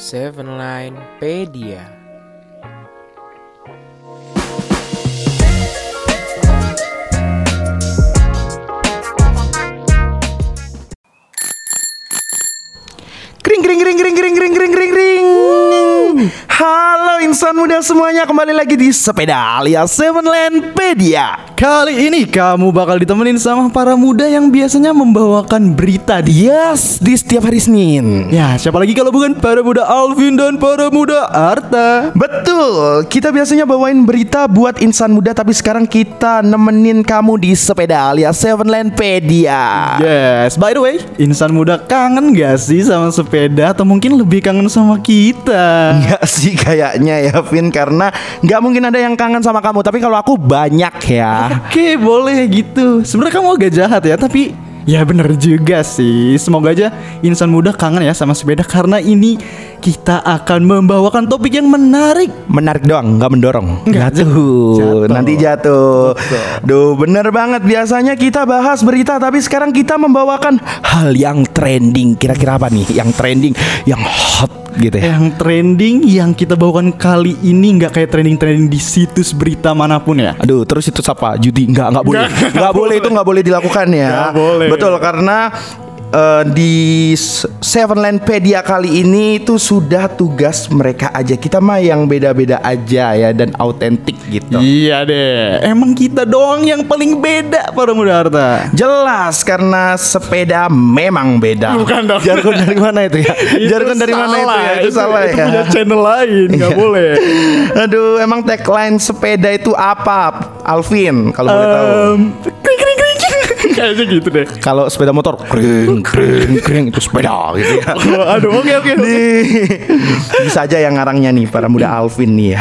Seven Line Pedia. Kring kring kring kring kring kring kring kring kring. Halo insan muda semuanya kembali lagi di sepeda alias Seven Landpedia. Kali ini kamu bakal ditemenin sama para muda yang biasanya membawakan berita di Yes, di setiap hari Senin. Ya, siapa lagi kalau bukan para muda Alvin dan para muda Arta Betul, kita biasanya bawain berita buat insan muda tapi sekarang kita nemenin kamu di sepeda alias Seven Landpedia. Yes, by the way, insan muda kangen gak sih sama sepeda atau mungkin lebih kangen sama kita? Enggak sih kayaknya ya Vin Karena nggak mungkin ada yang kangen sama kamu Tapi kalau aku banyak ya Oke, boleh gitu. Sebenarnya kamu agak jahat ya, tapi ya bener juga sih. Semoga aja insan muda kangen ya sama sepeda karena ini kita akan membawakan topik yang menarik. Menarik doang, nggak mendorong Nggak, Jatuh, jatuh. nanti jatuh Duh bener banget Biasanya kita bahas berita Tapi sekarang kita membawakan hal yang trending Kira-kira apa nih yang trending Yang hot gitu ya Yang trending yang kita bawakan kali ini nggak kayak trending-trending di situs berita mana pun ya. Aduh, terus itu apa? Judi nggak nggak boleh, Nggak, boleh itu nggak boleh dilakukan ya. Nggak boleh. Betul karena eh, di S- Seven Landpedia kali ini itu sudah tugas mereka aja. Kita mah yang beda-beda aja ya dan autentik gitu. Iya deh, emang kita doang yang paling beda para muda harta. Jelas karena sepeda memang beda. Bukan dong. Jargon dari mana itu ya? Jargon dari mana itu ya? Itu, salah itu ya. punya channel lain, nggak Iya. boleh. Aduh, emang tagline sepeda itu apa, Alvin? Kalau boleh tahu. Kayaknya gitu deh. Kalau sepeda motor kring kring kring itu sepeda gitu ya. Aduh, oke oke. oke. Nih, bisa aja yang ngarangnya nih para muda Alvin nih ya.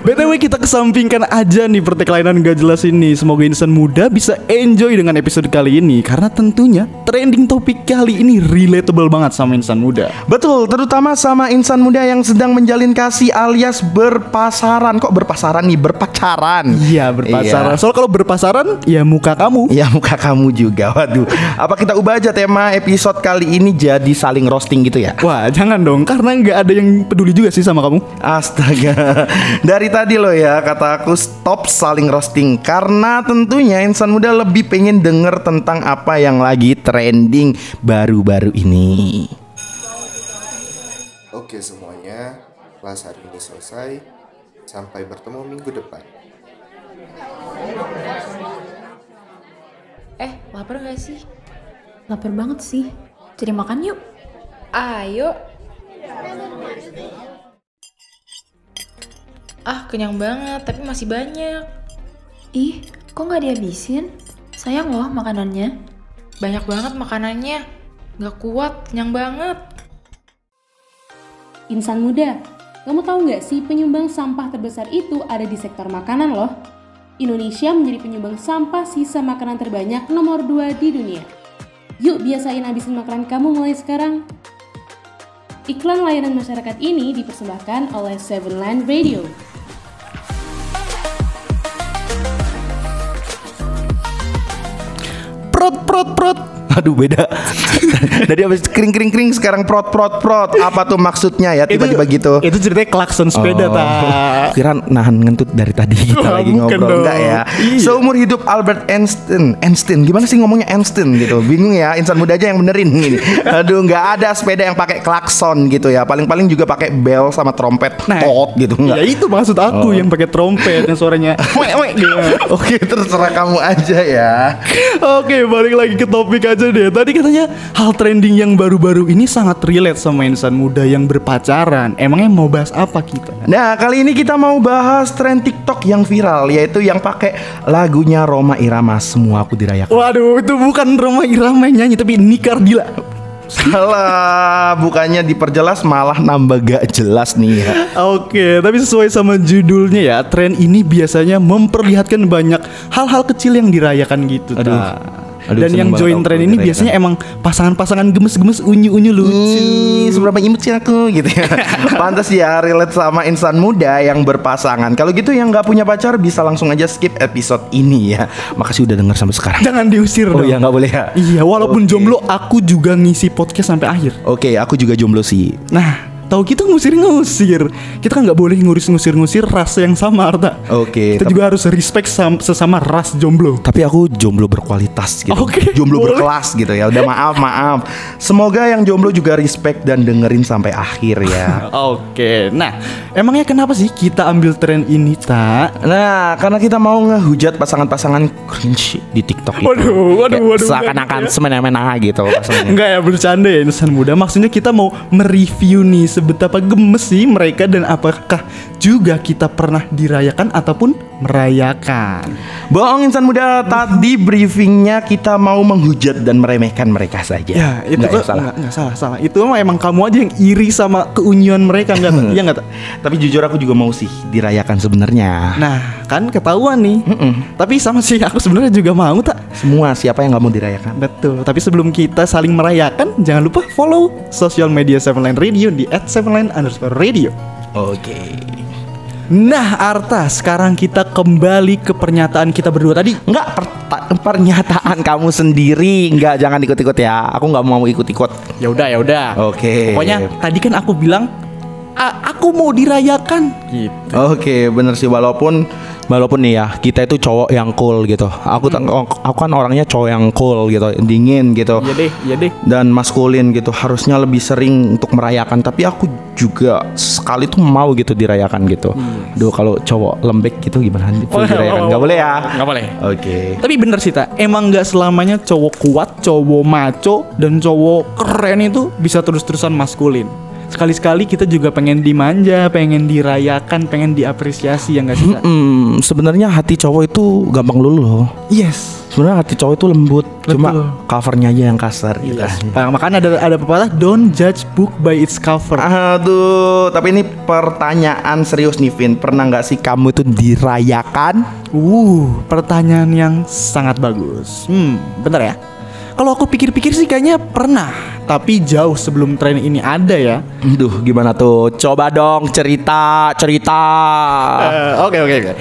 BTW kita kesampingkan aja nih perteklainan gak jelas ini Semoga insan muda bisa enjoy dengan episode kali ini Karena tentunya trending topik kali ini relatable banget sama insan muda Betul, terutama sama insan muda yang sedang menjalin kasih alias berpasaran. Kok berpasaran nih? Berpacaran. Iya berpasaran Iya. Soal kalau berpasaran ya muka kamu Ya muka kamu juga. Waduh. Apa kita ubah aja tema episode kali ini Jadi saling roasting gitu ya? Wah jangan dong. Karena nggak ada yang peduli juga sih sama kamu. Astaga. Dari tadi loh ya Kata aku stop saling roasting. Karena tentunya insan muda lebih pengen denger Tentang apa yang lagi trending Baru-baru ini. Oke semuanya, kelas hari ini selesai. Sampai bertemu minggu depan. Eh, lapar gak sih? Lapar banget sih. Cari makan yuk. Ayo. Ah, kenyang banget, tapi masih banyak. Ih, kok nggak dihabisin? Sayang loh makanannya. Banyak banget makanannya. Gak kuat, kenyang banget. Insan muda, kamu tahu nggak sih penyumbang sampah terbesar itu ada di sektor makanan loh? Indonesia menjadi penyumbang sampah sisa makanan terbanyak nomor 2 di dunia. Yuk biasain habisin makanan kamu mulai sekarang. Iklan layanan masyarakat ini dipersembahkan oleh Seven Line Radio. Prot prot prot Aduh beda Dari habis kering kering kering Sekarang prot prot prot Apa tuh maksudnya ya Tiba-tiba gitu Itu ceritanya klakson sepeda Oh, tak Kira nahan ngentut dari tadi kita Wah, lagi ngobrol dong. enggak ya. Iya. Seumur hidup Albert Einstein, Einstein gimana sih ngomongnya Einstein gitu. Bingung ya insan muda aja yang benerin gini. Aduh nggak ada sepeda yang pakai klakson gitu ya. Paling-paling juga pakai bel sama trompet Nah, tot gitu enggak. Ya itu maksud aku yang pakai trompet yang suaranya gitu. Oke terserah kamu aja ya. Oke, balik lagi ke topik aja deh. Tadi katanya hal trending yang baru-baru ini sangat relate sama insan muda yang berpacaran. Emangnya mau bahas apa kita? Nah kali ini kita mau bahas tren TikTok yang viral yaitu yang pakai lagunya Roma Irama semua aku dirayakan. Waduh, itu bukan Roma Irama yang nyanyi tapi Nikar Dila. Salah, bukannya diperjelas malah nambah gak jelas nih ya. Oke, tapi sesuai sama judulnya ya, tren ini biasanya memperlihatkan banyak hal-hal kecil yang dirayakan gitu. Aduh. Aduh, Dan yang join tren ini biasanya emang pasangan-pasangan gemes-gemes unyu-unyu lucu. Ih, seberapa imut sih aku gitu ya. Pantas ya relate sama insan muda yang berpasangan. Kalau gitu yang nggak punya pacar bisa langsung aja skip episode ini ya. Makasih udah denger sampai sekarang. Jangan diusir Oh dong. ya nggak boleh ya. Iya, walaupun Oke. jomblo aku juga ngisi podcast sampai akhir. Oke, aku juga jomblo sih. Nah, tahu kita ngusir-ngusir. Kita kan nggak boleh ngurus-ngusir-ngusir ras yang sama, Arta. Oke, Kita tapi- juga harus respect sam- sesama ras jomblo. Tapi aku jomblo berkualitas gitu. Oke, jomblo boleh. berkelas gitu ya. Udah maaf, maaf. Semoga yang jomblo juga respect dan dengerin sampai akhir ya. Oke, nah emangnya kenapa sih kita ambil tren ini tak? Nah, karena kita mau ngehujat pasangan-pasangan cringe di TikTok itu. Waduh, waduh, waduh, Seakan-akan semena-mena gitu. Enggak ya bercanda ya insan muda Maksudnya kita mau mereview nih Sebetapa gemes sih mereka Dan apakah juga kita pernah dirayakan Ataupun merayakan Bohong insan muda, tadi briefingnya kita mau menghujat dan meremehkan mereka saja. Ya itu Nggak ya, salah. Enggak, enggak salah salah Itu mah emang kamu aja yang iri sama keunyian mereka Enggak? Iya enggak? Tapi jujur aku juga mau sih dirayakan sebenarnya. Nah kan ketahuan nih Tapi sama sih aku sebenarnya juga mau tak Semua siapa yang nggak mau dirayakan? Betul, tapi sebelum kita saling merayakan, jangan lupa follow sosial media Seven Line Radio di @sevenline underscore radio. Nah, Arta, sekarang kita kembali ke pernyataan kita berdua tadi. Enggak perta- pernyataan kamu sendiri, enggak jangan ikut-ikut ya. Aku nggak mau ikut-ikut. Ya udah, ya udah. Oke. Pokoknya tadi kan aku bilang "A- aku mau dirayakan gitu. Oke, bener sih walaupun walaupun nih ya kita itu cowok yang cool gitu. Aku tak- aku kan orangnya cowok yang cool gitu, dingin gitu. Iya deh, iya deh. Dan maskulin gitu harusnya lebih sering untuk merayakan tapi aku juga sekali tuh mau gitu dirayakan gitu. Duh kalau cowok lembek gitu gimana full dirayakan? Nggak boleh ya? Nggak boleh. Oke. Tapi bener sih tak, emang nggak selamanya cowok kuat, cowok maco, dan cowok keren itu bisa terus-terusan maskulin. Sekali-sekali kita juga pengen dimanja, pengen dirayakan, pengen diapresiasi ya nggak sih? Hmm, sebenarnya hati cowok itu gampang luluh loh. Yes. Sebenarnya hati cowok itu lembut, cuma Betul. covernya aja yang kasar gitu. Nah, makanya ada ada pepatah don't judge book by its cover. Aduh, tapi ini pertanyaan serius nih Vin. Pernah nggak sih kamu itu dirayakan? Uh, pertanyaan yang sangat bagus. Hmm, bentar ya. Kalau aku pikir-pikir sih kayaknya pernah, tapi jauh sebelum tren ini ada ya. Duh, gimana tuh? Coba dong cerita, cerita. Eh, Oke oke oke.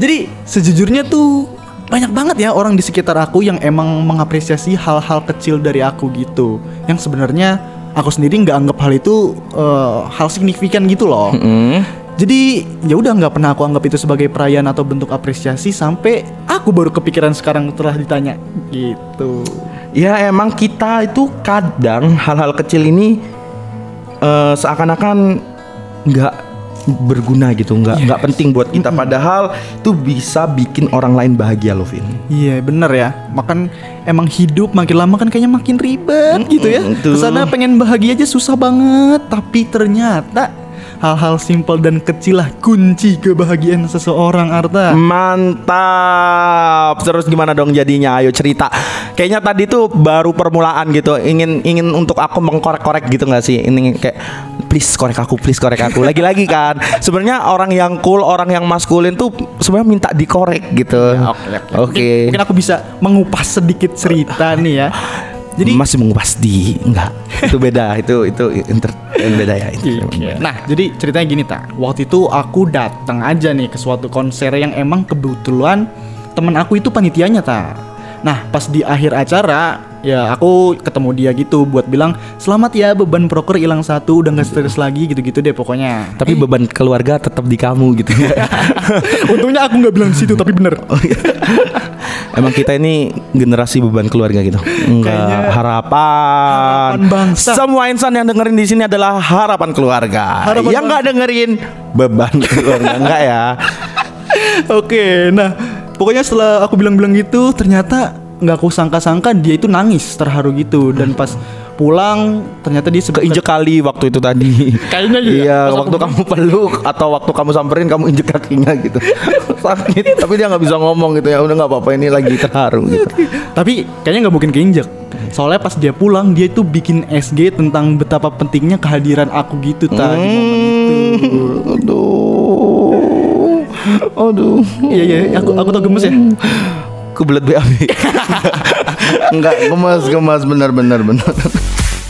Jadi sejujurnya tuh banyak banget ya orang di sekitar aku yang emang mengapresiasi hal-hal kecil dari aku gitu. Yang sebenarnya aku sendiri nggak anggap hal itu eh, hal signifikan gitu loh. Hmm. Jadi ya udah nggak pernah aku anggap itu sebagai perayaan atau bentuk apresiasi sampai aku baru kepikiran sekarang setelah ditanya gitu. Ya emang kita itu kadang hal-hal kecil ini eh, seakan-akan nggak berguna gitu, nggak nggak penting buat kita. Padahal itu bisa bikin orang lain bahagia loh, Vin. Iya bener ya Makan emang hidup makin lama kan kayaknya makin ribet gitu ya. Ke sana pengen bahagia aja susah banget Tapi ternyata hal-hal simpel dan kecil lah kunci kebahagiaan seseorang Arta Mantap. Terus gimana dong jadinya? Ayo cerita. Kayaknya tadi tuh baru permulaan gitu. Ingin ingin untuk aku mengkorek-korek gitu nggak sih? Ini kayak please korek aku, please korek aku. Lagi-lagi kan. Sebenarnya orang yang cool, orang yang maskulin tuh sebenarnya minta dikorek gitu. Oke. Mungkin, mungkin aku bisa mengupas sedikit cerita nih ya Jadi masih mengupas di enggak. Itu beda. itu itu inter beda ya. itu emang beda. Nah, jadi ceritanya gini tak. Waktu itu aku datang aja nih ke suatu konser yang emang kebetulan temen aku itu panitianya tak. Nah, pas di akhir acara ya aku ketemu dia gitu buat bilang selamat ya beban proker hilang satu udah nggak stres lagi gitu-gitu deh pokoknya. Tapi beban keluarga tetap di kamu gitu. Untungnya aku nggak bilang situ tapi bener. Emang kita ini generasi beban keluarga gitu. Enggak Kayaknya harapan. harapan bangsa. Semua insan yang dengerin di sini adalah harapan keluarga. Harapan yang nggak dengerin beban keluarga enggak ya. Oke, nah pokoknya setelah aku bilang-bilang gitu ternyata nggak aku sangka-sangka dia itu nangis terharu gitu dan pas pulang ternyata dia Keinjek kali waktu itu tadi. Kayaknya iya. Iya, aku waktu kamu peluk atau waktu kamu samperin kamu injek kakinya gitu. Sakit, tapi dia nggak bisa ngomong gitu ya. Udah nggak apa-apa ini lagi terharu gitu. Tapi kayaknya nggak mungkin keinjek. Soalnya pas dia pulang dia itu bikin SG tentang betapa pentingnya kehadiran aku gitu tadi momen itu. Hmm, aduh. Aduh. Iya iya, aku aku tau gemes ya. Kebelet BAB. Enggak, gemas, gemas benar benar benar.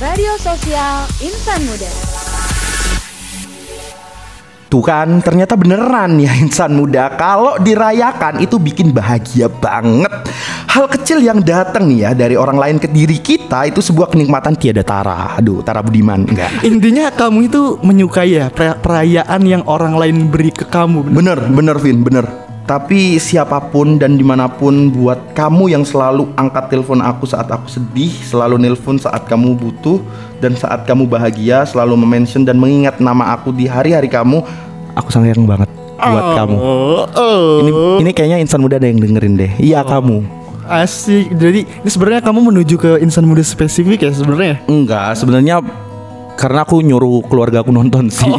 Radio Sosial Insan Muda. Tuh kan, ternyata beneran ya insan muda. Kalau dirayakan itu bikin bahagia banget. Hal kecil yang datang nih ya dari orang lain ke diri kita itu sebuah kenikmatan tiada tara. Aduh, Tara Budiman enggak. Intinya kamu itu menyukai ya per- perayaan yang orang lain beri ke kamu. bener? Bener, bener Vin, bener. Tapi siapa pun dan di mana pun buat kamu yang selalu angkat telepon aku saat aku sedih, selalu nelpon saat kamu butuh, dan saat kamu bahagia, selalu mention dan mengingat nama aku di hari-hari kamu, aku sayang banget buat kamu. Oh, oh. Ini, ini kayaknya insan muda ada yang dengerin deh. Iya kamu. Asik. Jadi ini sebenarnya kamu menuju ke insan muda spesifik ya sebenarnya. Enggak, sebenarnya karena aku nyuruh keluarga aku nonton sih.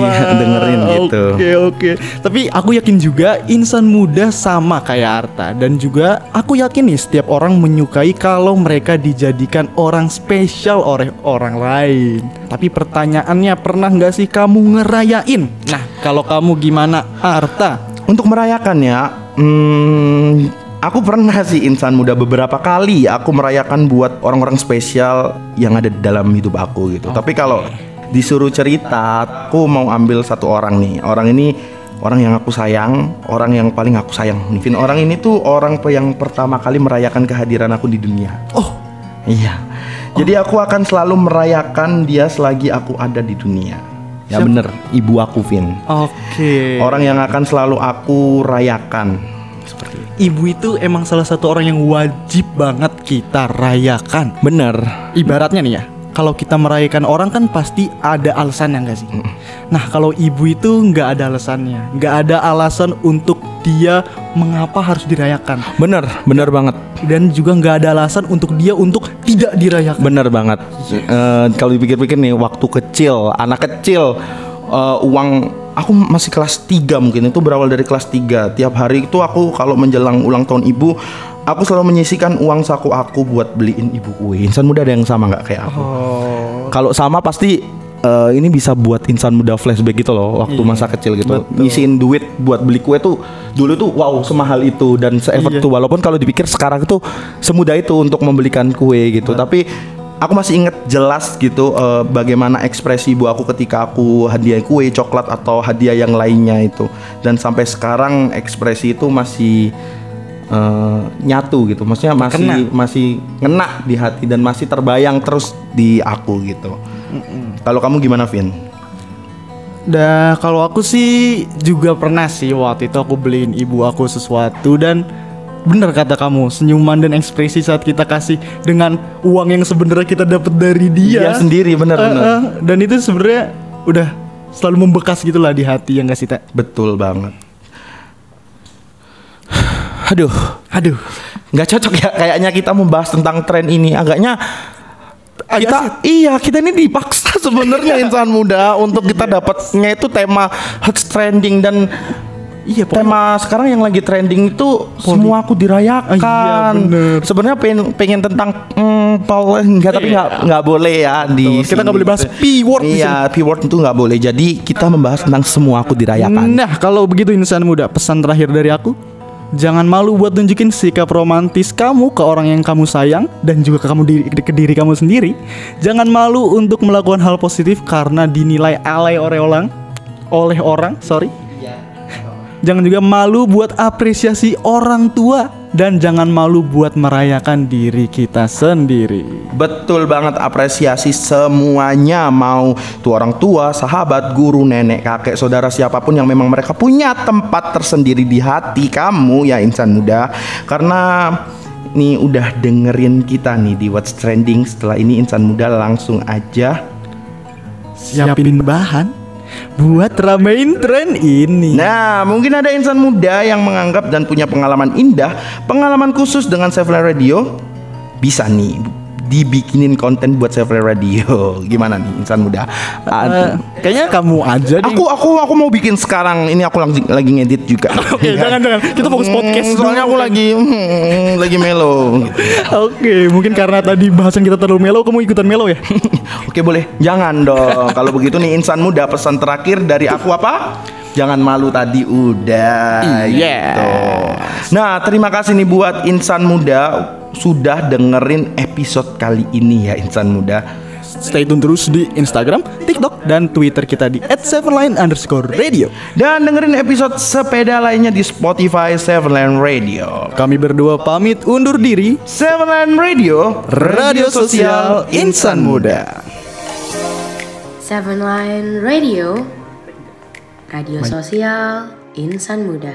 Iya, dengerin gitu. Oke oke. Tapi aku yakin juga insan muda sama kayak Arta dan juga aku yakin nih setiap orang menyukai kalau mereka dijadikan orang spesial oleh orang lain. Tapi pertanyaannya pernah nggak sih kamu ngerayain? Nah kalau kamu gimana Arta? Untuk merayakannya, hmm, aku pernah sih insan muda beberapa kali aku merayakan buat orang-orang spesial yang ada di dalam hidup aku gitu. Tapi kalau disuruh cerita, aku mau ambil satu orang nih. Orang ini orang yang aku sayang, orang yang paling aku sayang. Mungkin orang ini tuh orang yang pertama kali merayakan kehadiran aku di dunia. Oh Iya. Jadi aku akan selalu merayakan dia selagi aku ada di dunia. Ya bener, ibu aku Vin. oke. Orang yang akan selalu aku rayakan. Seperti itu. Ibu itu emang salah satu orang yang wajib banget kita rayakan. Bener. Ibaratnya nih ya, kalau kita merayakan orang kan pasti ada alasannya nggak sih? Nah kalau ibu itu nggak ada alasannya, nggak ada alasan untuk dia mengapa harus dirayakan, Bener, bener banget. dan juga nggak ada alasan untuk dia untuk tidak dirayakan. Bener banget. Eh, kalau dipikir-pikir nih, waktu kecil, anak kecil, eh, uang aku masih kelas 3 mungkin itu berawal dari kelas 3 Tiap hari itu aku kalau menjelang ulang tahun ibu, aku selalu menyisikan uang saku aku buat beliin ibu kue. Insan muda ada yang sama nggak kayak aku? Kalau sama pasti eh, ini bisa buat insan muda flashback gitu loh waktu masa kecil gitu. Ngisiin duit buat beli kue tuh dulu tuh wow semahal itu dan se-effort Iya. itu walaupun kalau dipikir sekarang itu semudah itu untuk membelikan kue gitu. Tapi aku masih inget jelas gitu eh, bagaimana ekspresi ibu aku ketika aku hadiah kue, coklat atau hadiah yang lainnya itu. Dan sampai sekarang ekspresi itu masih eh, nyatu gitu. Maksudnya masih masih ngena di hati dan masih terbayang terus di aku gitu. Kalau kamu gimana, Vin? Dan kalau aku sih juga pernah sih waktu itu aku beliin ibu aku sesuatu dan bener kata kamu senyuman dan ekspresi saat kita kasih dengan uang yang sebenarnya kita dapat dari dia. Dia sendiri Eh, benar-benar. eh, dan itu sebenarnya udah selalu membekas gitu lah di hati yang gak sih tak Betul banget. Aduh, aduh. Nggak cocok ya kayaknya kita membahas tentang tren ini. Agaknya kita iya kita ini dipaksa sebenarnya insan muda untuk kita dapatnya itu tema hot trending dan Iya, pokoknya- tema sekarang yang lagi trending itu semua aku dirayakan. Ah, iya, bener. Sebenarnya pengen pengen tentang mm, power enggak tapi nggak nggak boleh ya di Kita nggak sini. boleh bahas P-word di Iya, P-word itu nggak boleh. Jadi kita membahas tentang semua aku dirayakan. Nah kalau begitu insan muda pesan terakhir dari aku Jangan malu buat nunjukin sikap romantis kamu ke orang yang kamu sayang dan juga ke kamu diri, ke diri kamu sendiri. Jangan malu untuk melakukan hal positif karena dinilai alay oleh orang, oleh orang, sorry. Jangan juga malu buat apresiasi orang tua dan jangan malu buat merayakan diri kita sendiri. Betul banget apresiasi semuanya mau tuh orang tua, sahabat, guru, nenek, kakek, saudara siapa pun yang memang mereka punya tempat tersendiri di hati kamu ya insan muda. Karena nih udah dengerin kita nih di What's Trending setelah ini insan muda langsung aja Siapin bahan buat ramein tren ini. Nah, mungkin ada insan muda yang menganggap dan punya pengalaman indah, pengalaman khusus dengan Saveline Radio. Bisa nih dibikinin konten buat Saveline Radio. Gimana nih insan muda? Eh, kayaknya kamu aja deh. Aku aku aku mau bikin sekarang. Ini aku lagi lagi ngedit juga. Oke, jangan jangan. Kita fokus podcast. Hmm, Soalnya aku lagi hmm, lagi melo. Oke, mungkin karena tadi bahasan kita terlalu melo, kamu ikutan melo ya? Oke boleh. Jangan dong. Kalau begitu nih insan muda pesan terakhir dari aku apa? Jangan malu tadi udah. Iya. gitu. Nah terima kasih nih buat insan muda sudah dengerin episode kali ini ya insan muda. Stay tune terus di Instagram, TikTok, dan Twitter kita di @sevenline underscore radio. Dan dengerin episode sepeda lainnya di Spotify Seven Line Radio. Kami berdua pamit undur diri. Seven Line Radio, Radio Sosial Insan Muda. Seven Line Radio, radio sosial insan muda.